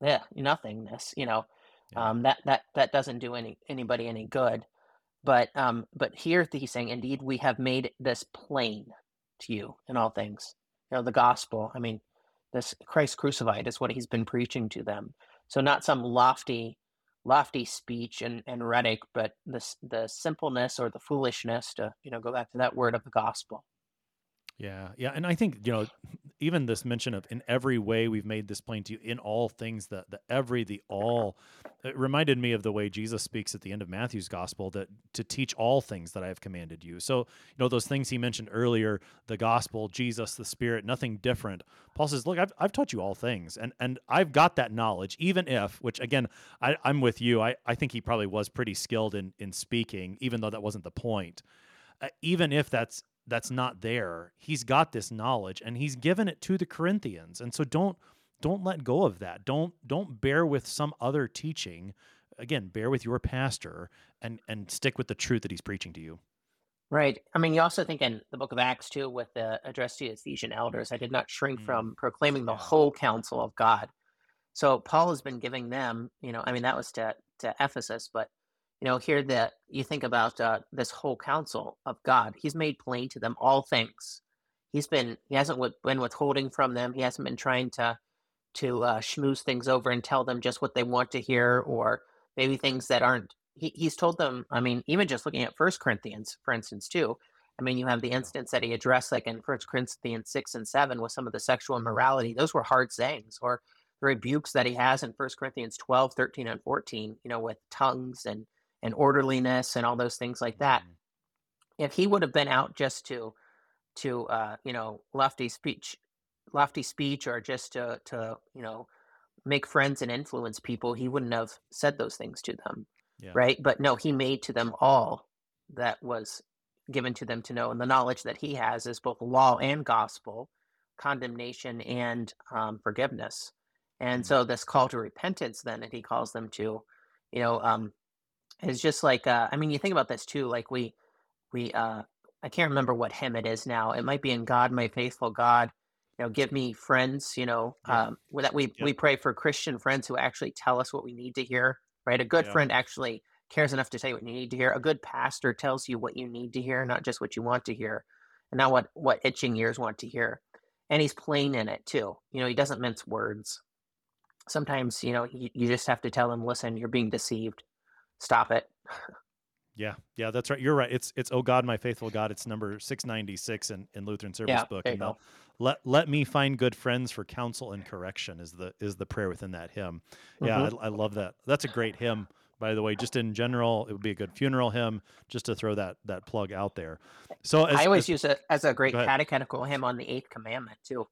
yeah nothingness. You know, yeah. um, that that that doesn't do any anybody any good. But um, but here he's saying, indeed, we have made this plain to you in all things. You know, the gospel. I mean, this Christ crucified is what he's been preaching to them. So not some lofty, lofty speech and, and rhetoric, but the the simpleness or the foolishness to you know go back to that word of the gospel. Yeah, yeah, and I think you know, even this mention of in every way we've made this plain to you in all things, the the every, the all, it reminded me of the way Jesus speaks at the end of Matthew's gospel that to teach all things that I have commanded you. So you know those things he mentioned earlier, the gospel, Jesus, the Spirit, nothing different. Paul says, look, I've I've taught you all things, and and I've got that knowledge, even if, which again, I, I'm with you. I I think he probably was pretty skilled in in speaking, even though that wasn't the point. Uh, even if that's that's not there. He's got this knowledge and he's given it to the Corinthians. And so don't don't let go of that. Don't don't bear with some other teaching. Again, bear with your pastor and and stick with the truth that he's preaching to you. Right. I mean, you also think in the book of Acts too, with the address to the Ephesian elders, I did not shrink mm. from proclaiming the whole counsel of God. So Paul has been giving them, you know, I mean, that was to to Ephesus, but you know, here that you think about uh, this whole counsel of God, He's made plain to them all things. He's been He hasn't been withholding from them. He hasn't been trying to to uh, schmooze things over and tell them just what they want to hear, or maybe things that aren't. He, he's told them. I mean, even just looking at First Corinthians, for instance, too. I mean, you have the instance that he addressed, like in First Corinthians six and seven, with some of the sexual immorality. Those were hard sayings, or the rebukes that he has in First Corinthians 12, 13, and 14, you know, with tongues and and orderliness and all those things like that. Mm-hmm. If he would have been out just to to uh, you know lofty speech, lofty speech, or just to to you know make friends and influence people, he wouldn't have said those things to them, yeah. right? But no, he made to them all that was given to them to know, and the knowledge that he has is both law and gospel, condemnation and um, forgiveness. And mm-hmm. so this call to repentance, then that he calls them to, you know, um, is just like uh, I mean, you think about this too. Like we we uh, I can't remember what hymn it is now. It might be in God, my faithful God. You know, give me friends. You know, yeah. um, that we yeah. we pray for Christian friends who actually tell us what we need to hear. Right, a good yeah. friend actually cares enough to tell you what you need to hear. A good pastor tells you what you need to hear, not just what you want to hear, and not what what itching ears want to hear. And he's plain in it too. You know, he doesn't mince words. Sometimes, you know, you, you just have to tell him, listen, you're being deceived stop it. Yeah, yeah, that's right. You're right. It's it's oh God, my faithful God. It's number six ninety six in, in Lutheran Service yeah, Book. You know, let let me find good friends for counsel and correction is the is the prayer within that hymn. Yeah, mm-hmm. I, I, love that. That's a great hymn, by the way. Just in general, it would be a good funeral hymn. Just to throw that that plug out there. So as, I always as, use it as a great catechetical hymn on the Eighth Commandment too.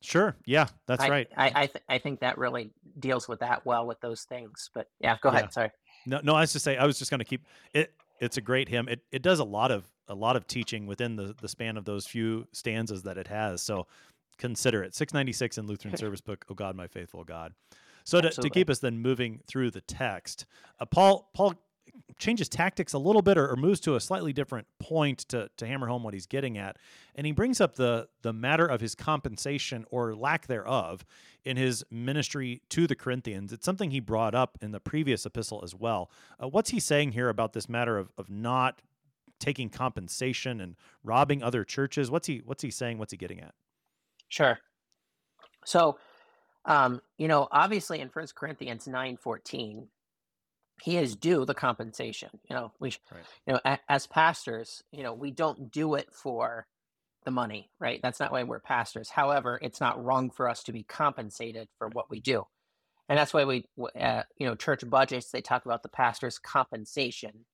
Sure. Yeah, that's I, right. I I, th- I think that really deals with that well with those things. But yeah, go ahead. Sorry. No, no, I was just say I was just going to keep it. It's a great hymn. It it does a lot of a lot of teaching within the the span of those few stanzas that it has. So consider it. 696 in Lutheran [laughs] Service Book. Oh God, my faithful God. So to, to keep us then moving through the text, uh, Paul Paul changes tactics a little bit or, or, moves to a slightly different point to, to hammer home what he's getting at. And he brings up the, the matter of his compensation or lack thereof in his ministry to the Corinthians. It's something he brought up in the previous epistle as well. Uh, what's he saying here about this matter of, of not taking compensation and robbing other churches? What's he what's he saying? What's he getting at? Sure. So, um, you know, obviously in First Corinthians nine fourteen, he is due the compensation. You know, we, right. you know, a, as pastors, you know, we don't do it for the money, right? That's not why we're pastors. However, it's not wrong for us to be compensated for what we do. And that's why we, uh, you know, church budgets, they talk about the pastor's compensation.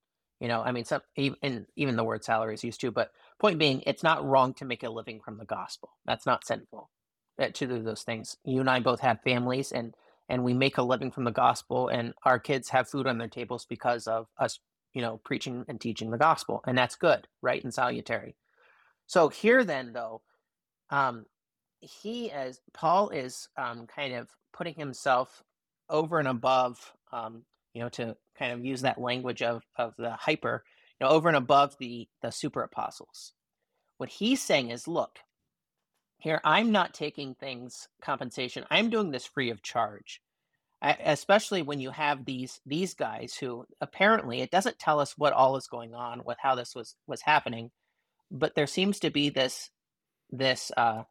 You know, I mean, some, even, even the word salary is used to, but point being, it's not wrong to make a living from the gospel. That's not sinful uh, to do those things. You and I both have families and, and we make a living from the gospel and our kids have food on their tables because of us, you know, preaching and teaching the gospel. And that's good, right? And salutary. So here then, though, um, he as Paul is um, kind of putting himself over and above, um, you know, to kind of use that language of of the hyper, you know, over and above the the super apostles. What he's saying is, look, here I'm not taking things compensation. I'm doing this free of charge. I, especially when you have these these guys who apparently it doesn't tell us what all is going on with how this was was happening but there seems to be this this uh,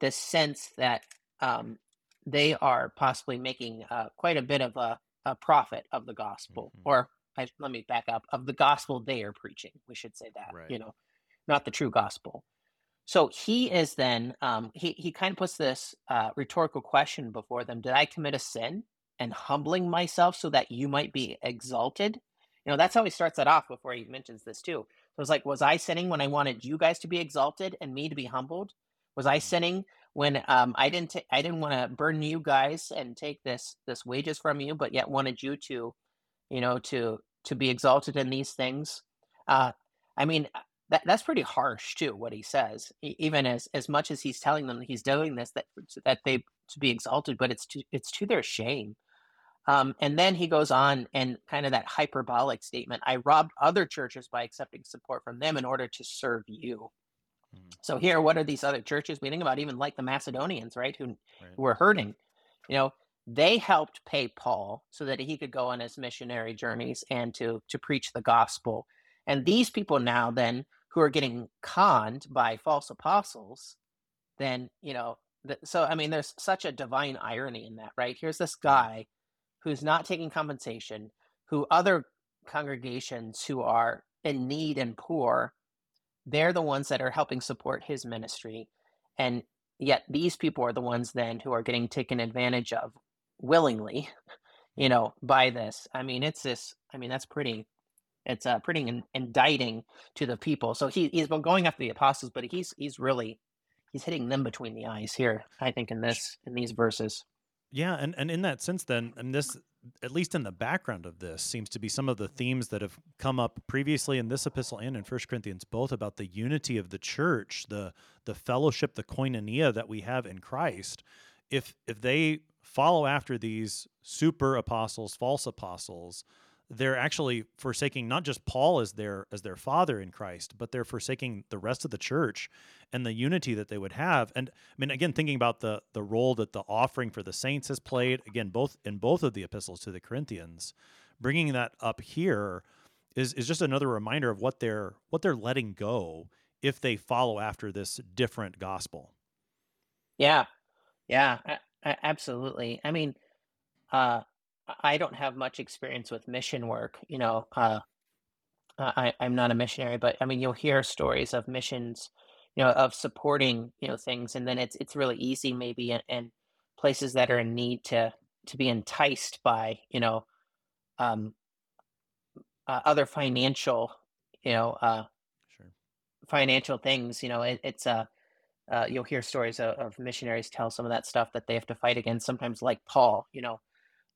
this sense that um, they are possibly making uh, quite a bit of a, a profit of the gospel, mm-hmm. or I, let me back up of the gospel they are preaching. We should say that, right. you know, not the true gospel. So he is then um, he he kind of puts this uh, rhetorical question before them: Did I commit a sin and humbling myself so that you might be exalted? You know, that's how he starts that off before he mentions this too. So it's like, was I sinning when I wanted you guys to be exalted and me to be humbled? Was I mm-hmm. sinning when um, I didn't t- I didn't want to burden you guys and take this this wages from you, but yet wanted you to, you know, to to be exalted in these things? Uh, I mean, that that's pretty harsh too. What he says, even as as much as he's telling them he's doing this that that they to be exalted, but it's to it's to their shame. Um, and then he goes on and kind of that hyperbolic statement I robbed other churches by accepting support from them in order to serve you. Mm-hmm. So, here, what are these other churches? We think about even like the Macedonians, right? Who, right. who were hurting. You know, they helped pay Paul so that he could go on his missionary journeys and to, to preach the gospel. And these people now, then, who are getting conned by false apostles, then, you know, the, so I mean, there's such a divine irony in that, right? Here's this guy who's not taking compensation, who other congregations who are in need and poor, they're the ones that are helping support his ministry. And yet these people are the ones then who are getting taken advantage of willingly, [laughs] you know, by this. I mean, it's this, I mean, that's pretty, it's uh, pretty in, indicting to the people. So he, he's been going after the apostles, but he's, he's really, he's hitting them between the eyes here, I think, in this, in these verses. Yeah, and, and in that sense, then, and this, at least in the background of this, seems to be some of the themes that have come up previously in this epistle and in First Corinthians, both about the unity of the church, the the fellowship, the koinonia that we have in Christ. If if they follow after these super apostles, false apostles, they're actually forsaking not just Paul as their as their father in Christ, but they're forsaking the rest of the church and the unity that they would have. And I mean, again, thinking about the the role that the offering for the saints has played, again, both in both of the epistles to the Corinthians, bringing that up here is is just another reminder of what they're what they're letting go if they follow after this different gospel. Yeah, yeah, absolutely. I mean, uh, I don't have much experience with mission work. You know, uh, I, I'm not a missionary, but I mean, you'll hear stories of missions, you know, of supporting, you know, things, and then it's it's really easy maybe in, in places that are in need to to be enticed by, you know, um, uh, other financial, you know, uh, sure. financial things. You know, it, it's a uh, uh, you'll hear stories of, of missionaries tell some of that stuff that they have to fight against. Sometimes, like Paul, you know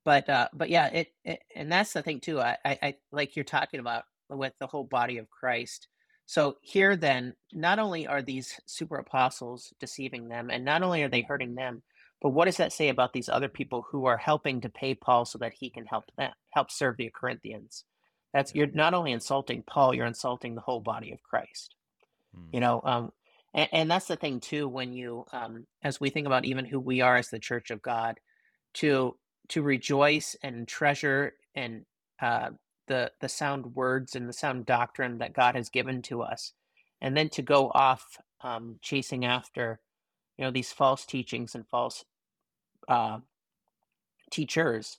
but uh, but yeah, it, it, and that's the thing too. I, I, I like you're talking about with the whole body of Christ. So here then, not only are these super apostles deceiving them, and not only are they hurting them, but what does that say about these other people who are helping to pay Paul so that he can help them help serve the Corinthians? That's you're not only insulting Paul, you're insulting the whole body of Christ. You know, um, and, and, that's the thing too. When you, um, as we think about even who we are as the Church of God, to to rejoice and treasure and uh, the the sound words and the sound doctrine that God has given to us, and then to go off um, chasing after, you know, these false teachings and false uh, teachers.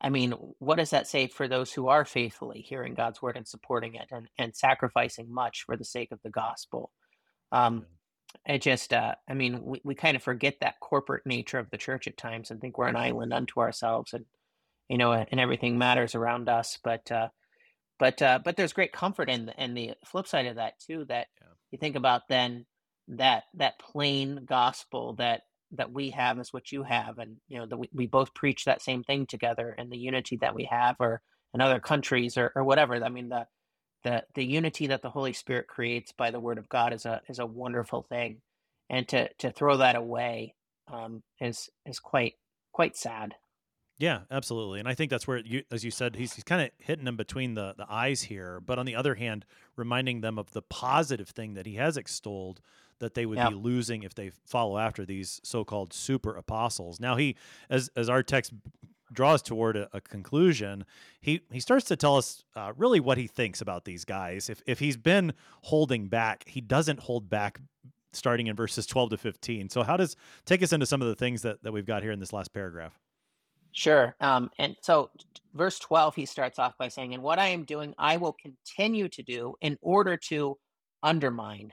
I mean, what does that say for those who are faithfully hearing God's word and supporting it and, and sacrificing much for the sake of the gospel? Um, it just uh i mean we, we kind of forget that corporate nature of the church at times and think we're an island unto ourselves and you know and everything matters around us but uh but uh but there's great comfort in in the flip side of that too that Yeah. you think about then that that plain gospel that that we have is what you have and you know that we, we both preach that same thing together and the unity that we have or in other countries or, or whatever i mean the the the unity that the holy spirit creates by the word of god is a is a wonderful thing and to to throw that away um is is quite quite sad Yeah, absolutely. And I think that's where you as you said, he's he's kind of hitting them between the the eyes here, but on the other hand, reminding them of the positive thing that he has extolled that they would Yeah. be losing if they follow after these so-called super apostles. Now he as as our text draws toward a, a conclusion, he he starts to tell us uh, really what he thinks about these guys. If if he's been holding back, he doesn't hold back starting in verses 12 to 15. So how does take us into some of the things that that we've got here in this last paragraph? Sure. Um, and so, verse 12, he starts off by saying, And what I am doing, I will continue to do in order to undermine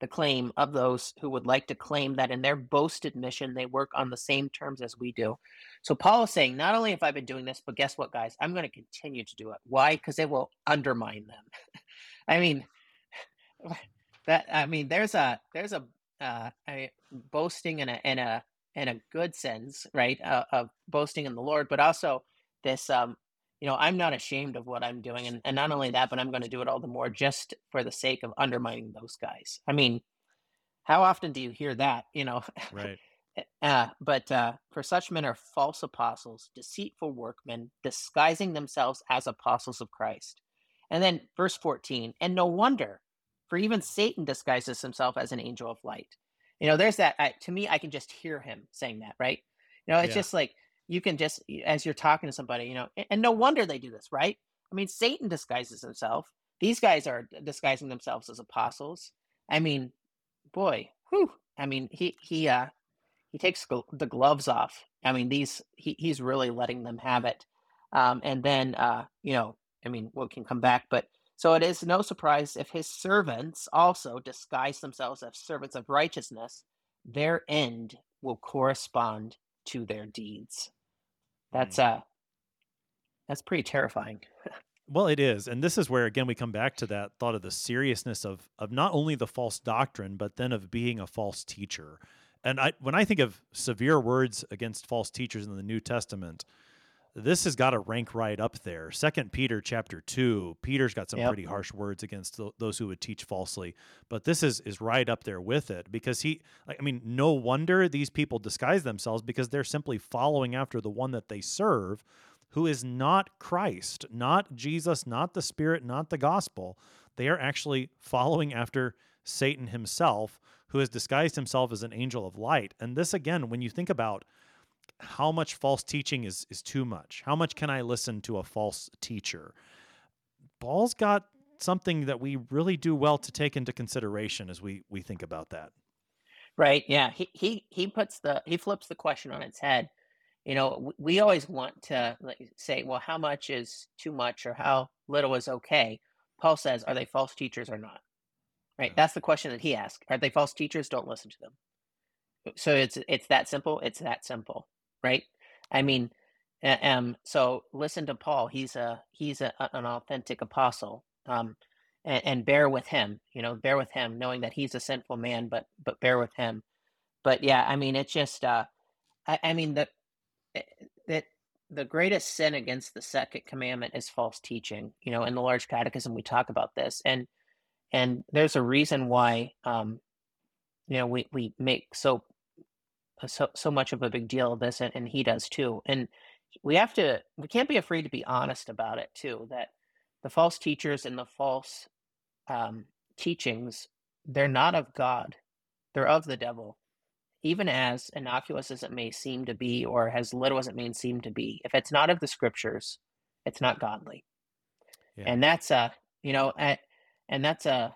the claim of those who would like to claim that in their boasted mission, they work on the same terms as we do. So, Paul is saying, Not only have I been doing this, but guess what, guys? I'm going to continue to do it. Why? Because it will undermine them. [laughs] I mean, [sighs] that, I mean, there's a, there's a, uh, a boasting in a, in a, in a good sense, right? Uh, of boasting in the Lord, but also this, um, you know, I'm not ashamed of what I'm doing, and, and not only that, but I'm going to do it all the more just for the sake of undermining those guys. I mean, how often do you hear that? You know, [laughs] Right. uh, but uh, for such men are false apostles, deceitful workmen, disguising themselves as apostles of Christ. And then verse 14, and no wonder, for even Satan disguises himself as an angel of light. You know, there's that. I, to me, I can just hear him saying that, right? You know, it's Yeah. just like you can just, as you're talking to somebody, you know, and, no wonder they do this, right? I mean, Satan disguises himself. These guys are disguising themselves as apostles. I mean, boy, whew. I mean, he he uh he takes the gloves off. I mean, these he, he's really letting them have it. Um, and then uh, you know, I mean, we can come back, but so it is no surprise if his servants also disguise themselves as servants of righteousness, their end will correspond to their deeds. That's uh that's pretty terrifying. [laughs] Well, it is, and this is where again we come back to that thought of the seriousness of of not only the false doctrine, but then of being a false teacher. And I, when I think of severe words against false teachers in the New Testament, this has got to rank right up there. Second Peter chapter two, Peter's got some Yep. pretty harsh words against tho- those who would teach falsely, but this is is right up there with it because he, I mean, no wonder these people disguise themselves because they're simply following after the one that they serve, who is not Christ, not Jesus, not the Spirit, not the gospel. They are actually following after Satan himself, who has disguised himself as an angel of light. And this, again, when you think about how much false teaching is, is too much, how much can I listen to a false teacher? Paul's got something that we really do well to take into consideration as we, we think about that. Right. Yeah. He he he puts the he flips the question on its head. You know, we always want to say, well, how much is too much or how little is okay? Paul says, are they false teachers or not? Right. Yeah. That's the question that he asked. Are they false teachers? Don't listen to them. So it's it's that simple. It's that simple. Right. I mean, um. So listen to Paul. He's a he's a- an authentic apostle. Um, and, and bear with him. You know, bear with him, knowing that he's a sinful man, but but bear with him. But yeah, I mean, it's just. Uh, I, I mean the eh, that the greatest sin against the second commandment is false teaching. You know, in the large catechism we talk about this, and and there's a reason why. Um, you know, we we make so so so much of a big deal of this, and, and he does too. And we have to we can't be afraid to be honest about it too. That the false teachers and the false um, teachings they're not of God; they're of the devil. Even as innocuous as it may seem to be, or as little as it may seem to be, if it's not of the scriptures, it's not godly. Yeah. And that's a you know, and that's a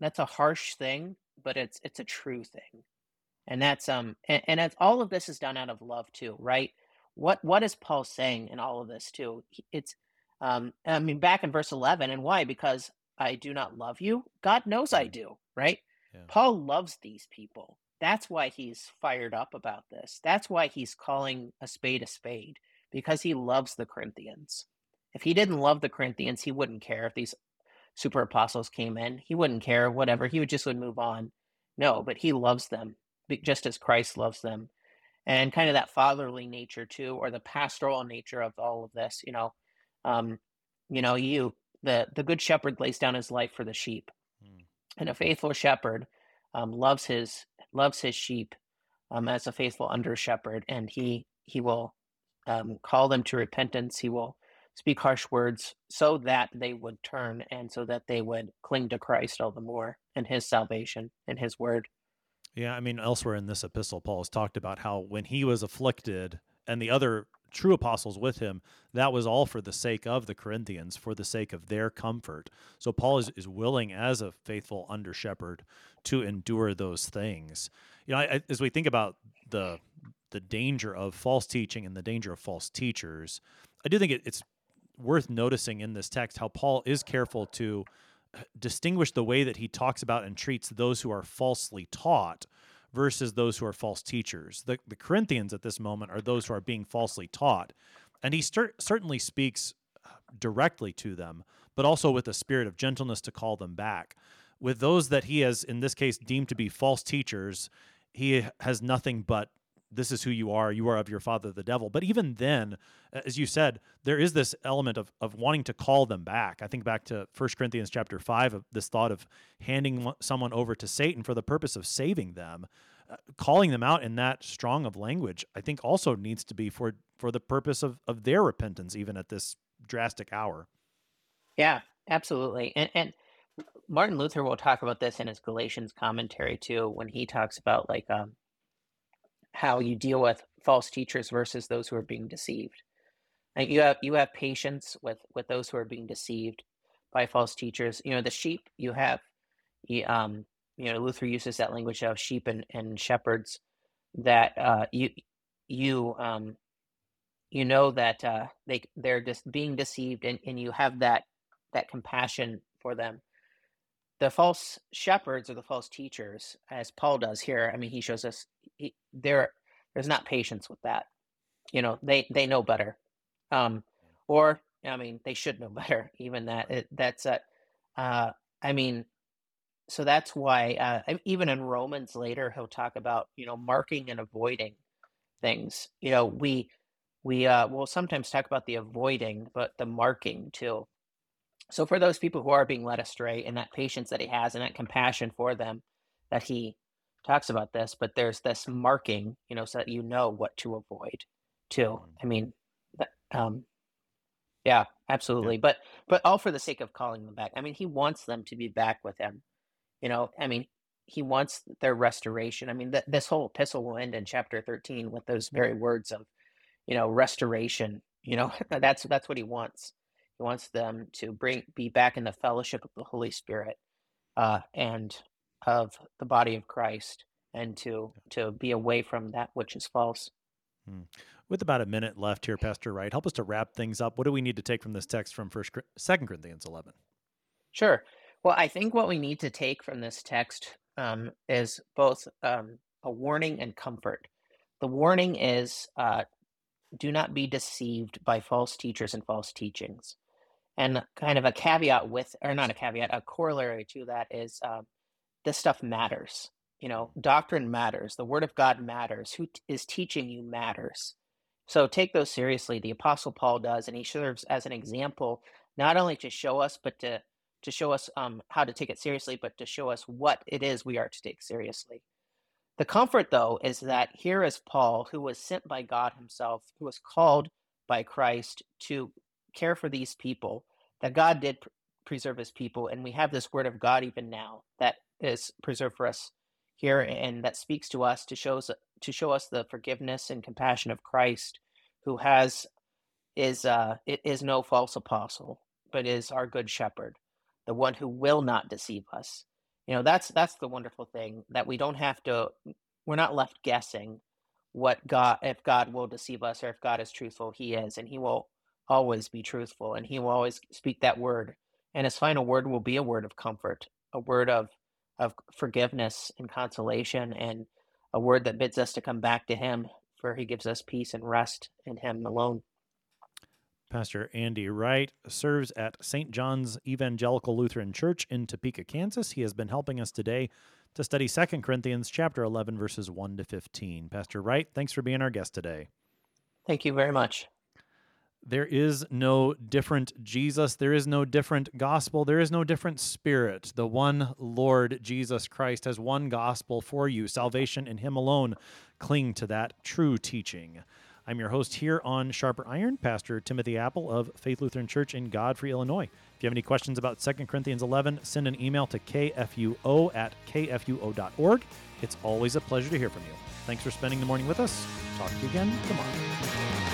that's a harsh thing, but it's it's a true thing and that's um and, and it's, all of this is done out of love too right what what is paul saying in all of this too it's um i mean back in verse 11 and why because i do not love you god knows i do right Yeah. Paul loves these people. That's why he's fired up about this. That's why he's calling a spade a spade because he loves the Corinthians. If he didn't love the Corinthians, he wouldn't care if these super apostles came in. He wouldn't care, whatever. He would just would move on. No, but he loves them just as Christ loves them. And kind of that fatherly nature too, or the pastoral nature of all of this, you know. Um, you know, you the the good shepherd lays down his life for the sheep. Mm. And a faithful shepherd um, loves his loves his sheep um, as a faithful under shepherd, and he he will um, call them to repentance. He will speak harsh words so that they would turn and so that they would cling to Christ all the more and His salvation and His word. Yeah, I mean, elsewhere in this epistle, Paul has talked about how when he was afflicted and the other true apostles with him, that was all for the sake of the Corinthians, for the sake of their comfort. So Paul is, is willing, as a faithful under shepherd, to endure those things. You know, I, as we think about the the danger of false teaching and the danger of false teachers, I do think it, it's worth noticing in this text how Paul is careful to distinguish the way that he talks about and treats those who are falsely taught versus those who are false teachers. The, the Corinthians at this moment are those who are being falsely taught. And he cer- certainly speaks uh, directly to them, but also with a spirit of gentleness to call them back. With those that he has, in this case, deemed to be false teachers, he has nothing but this is who you are you are of your father the devil. But even then as you said there is this element of, of wanting to call them back. I think back to 1 corinthians chapter 5 of this thought of handing someone over to satan for the purpose of saving them. Uh, calling them out in that strong of language i think also needs to be for for the purpose of of their repentance even at this drastic hour. Yeah absolutely. And and martin luther will talk about this in his galatians commentary too when he talks about like um how you deal with false teachers versus those who are being deceived. You have you have patience with with those who are being deceived by false teachers. You know, the sheep you have, you, um, you know, Luther uses that language of sheep and, and shepherds that uh, you you um, you know that uh, they they're just being deceived and, and you have that that compassion for them the false shepherds or the false teachers, as Paul does here, I mean, he shows us he, there there's not patience with that. You know, they they know better, um, or I mean, they should know [laughs] better. Even that it, that's a, uh, I mean, so that's why uh, even in Romans later he'll talk about you know marking and avoiding things. You know, we we uh, will sometimes talk about the avoiding, but the marking too. So for those people who are being led astray and that patience that he has and that compassion for them that he talks about this, but there's this marking, you know, so that you know what to avoid too. Mm. I mean, um, yeah, absolutely. Yeah. But, but all for the sake of calling them back. I mean, he wants them to be back with him, you know, I mean, he wants their restoration. I mean, th- this whole epistle will end in chapter 13 with those very words of, you know, restoration, you know, [laughs] that's, that's what he wants. He wants them to bring be back in the fellowship of the Holy Spirit uh, and of the body of Christ, and to to be away from that which is false. Hmm. With about a minute left here, Pastor Wright, help us to wrap things up. What do we need to take from this text from First, Second Corinthians eleven? Sure. Well, I think what we need to take from this text um, is both um, a warning and comfort. The warning is uh, do not be deceived by false teachers and false teachings. And kind of a caveat with, or not a caveat, a corollary to that is uh, this stuff matters. You know, doctrine matters. The word of God matters. Who t- is teaching you matters. So take those seriously. The Apostle Paul does, and he serves as an example, not only to show us, but to to show us um, how to take it seriously, but to show us what it is we are to take seriously. The comfort, though, is that here is Paul, who was sent by God Himself, who was called by Christ to care for these people, that God did pr- preserve his people. And we have this word of God even now that is preserved for us here and that speaks to us to show us, to show us the forgiveness and compassion of Christ, who has is uh it is no false apostle, but is our good shepherd, the one who will not deceive us. You know, that's that's the wonderful thing that we don't have to we're not left guessing what God if God will deceive us or if God is truthful, he is, and he will always be truthful and he will always speak that word. And his final word will be a word of comfort, a word of of forgiveness and consolation and a word that bids us to come back to him for he gives us peace and rest in him alone. Pastor Andy Wright serves at St. John's Evangelical Lutheran Church in Topeka, Kansas. He has been helping us today to study 2 Corinthians chapter 11 verses 1 to 15. Pastor Wright, thanks for being our guest today. Thank you very much. There is no different Jesus. There is no different gospel. There is no different spirit. The one Lord Jesus Christ has one gospel for you salvation in Him alone. Cling to that true teaching. I'm your host here on Sharper Iron, Pastor Timothy Appel of Faith Lutheran Church in Godfrey, Illinois. If you have any questions about 2 Corinthians 11, send an email to kfuo at kfuo.org. It's always a pleasure to hear from you. Thanks for spending the morning with us. Talk to you again tomorrow.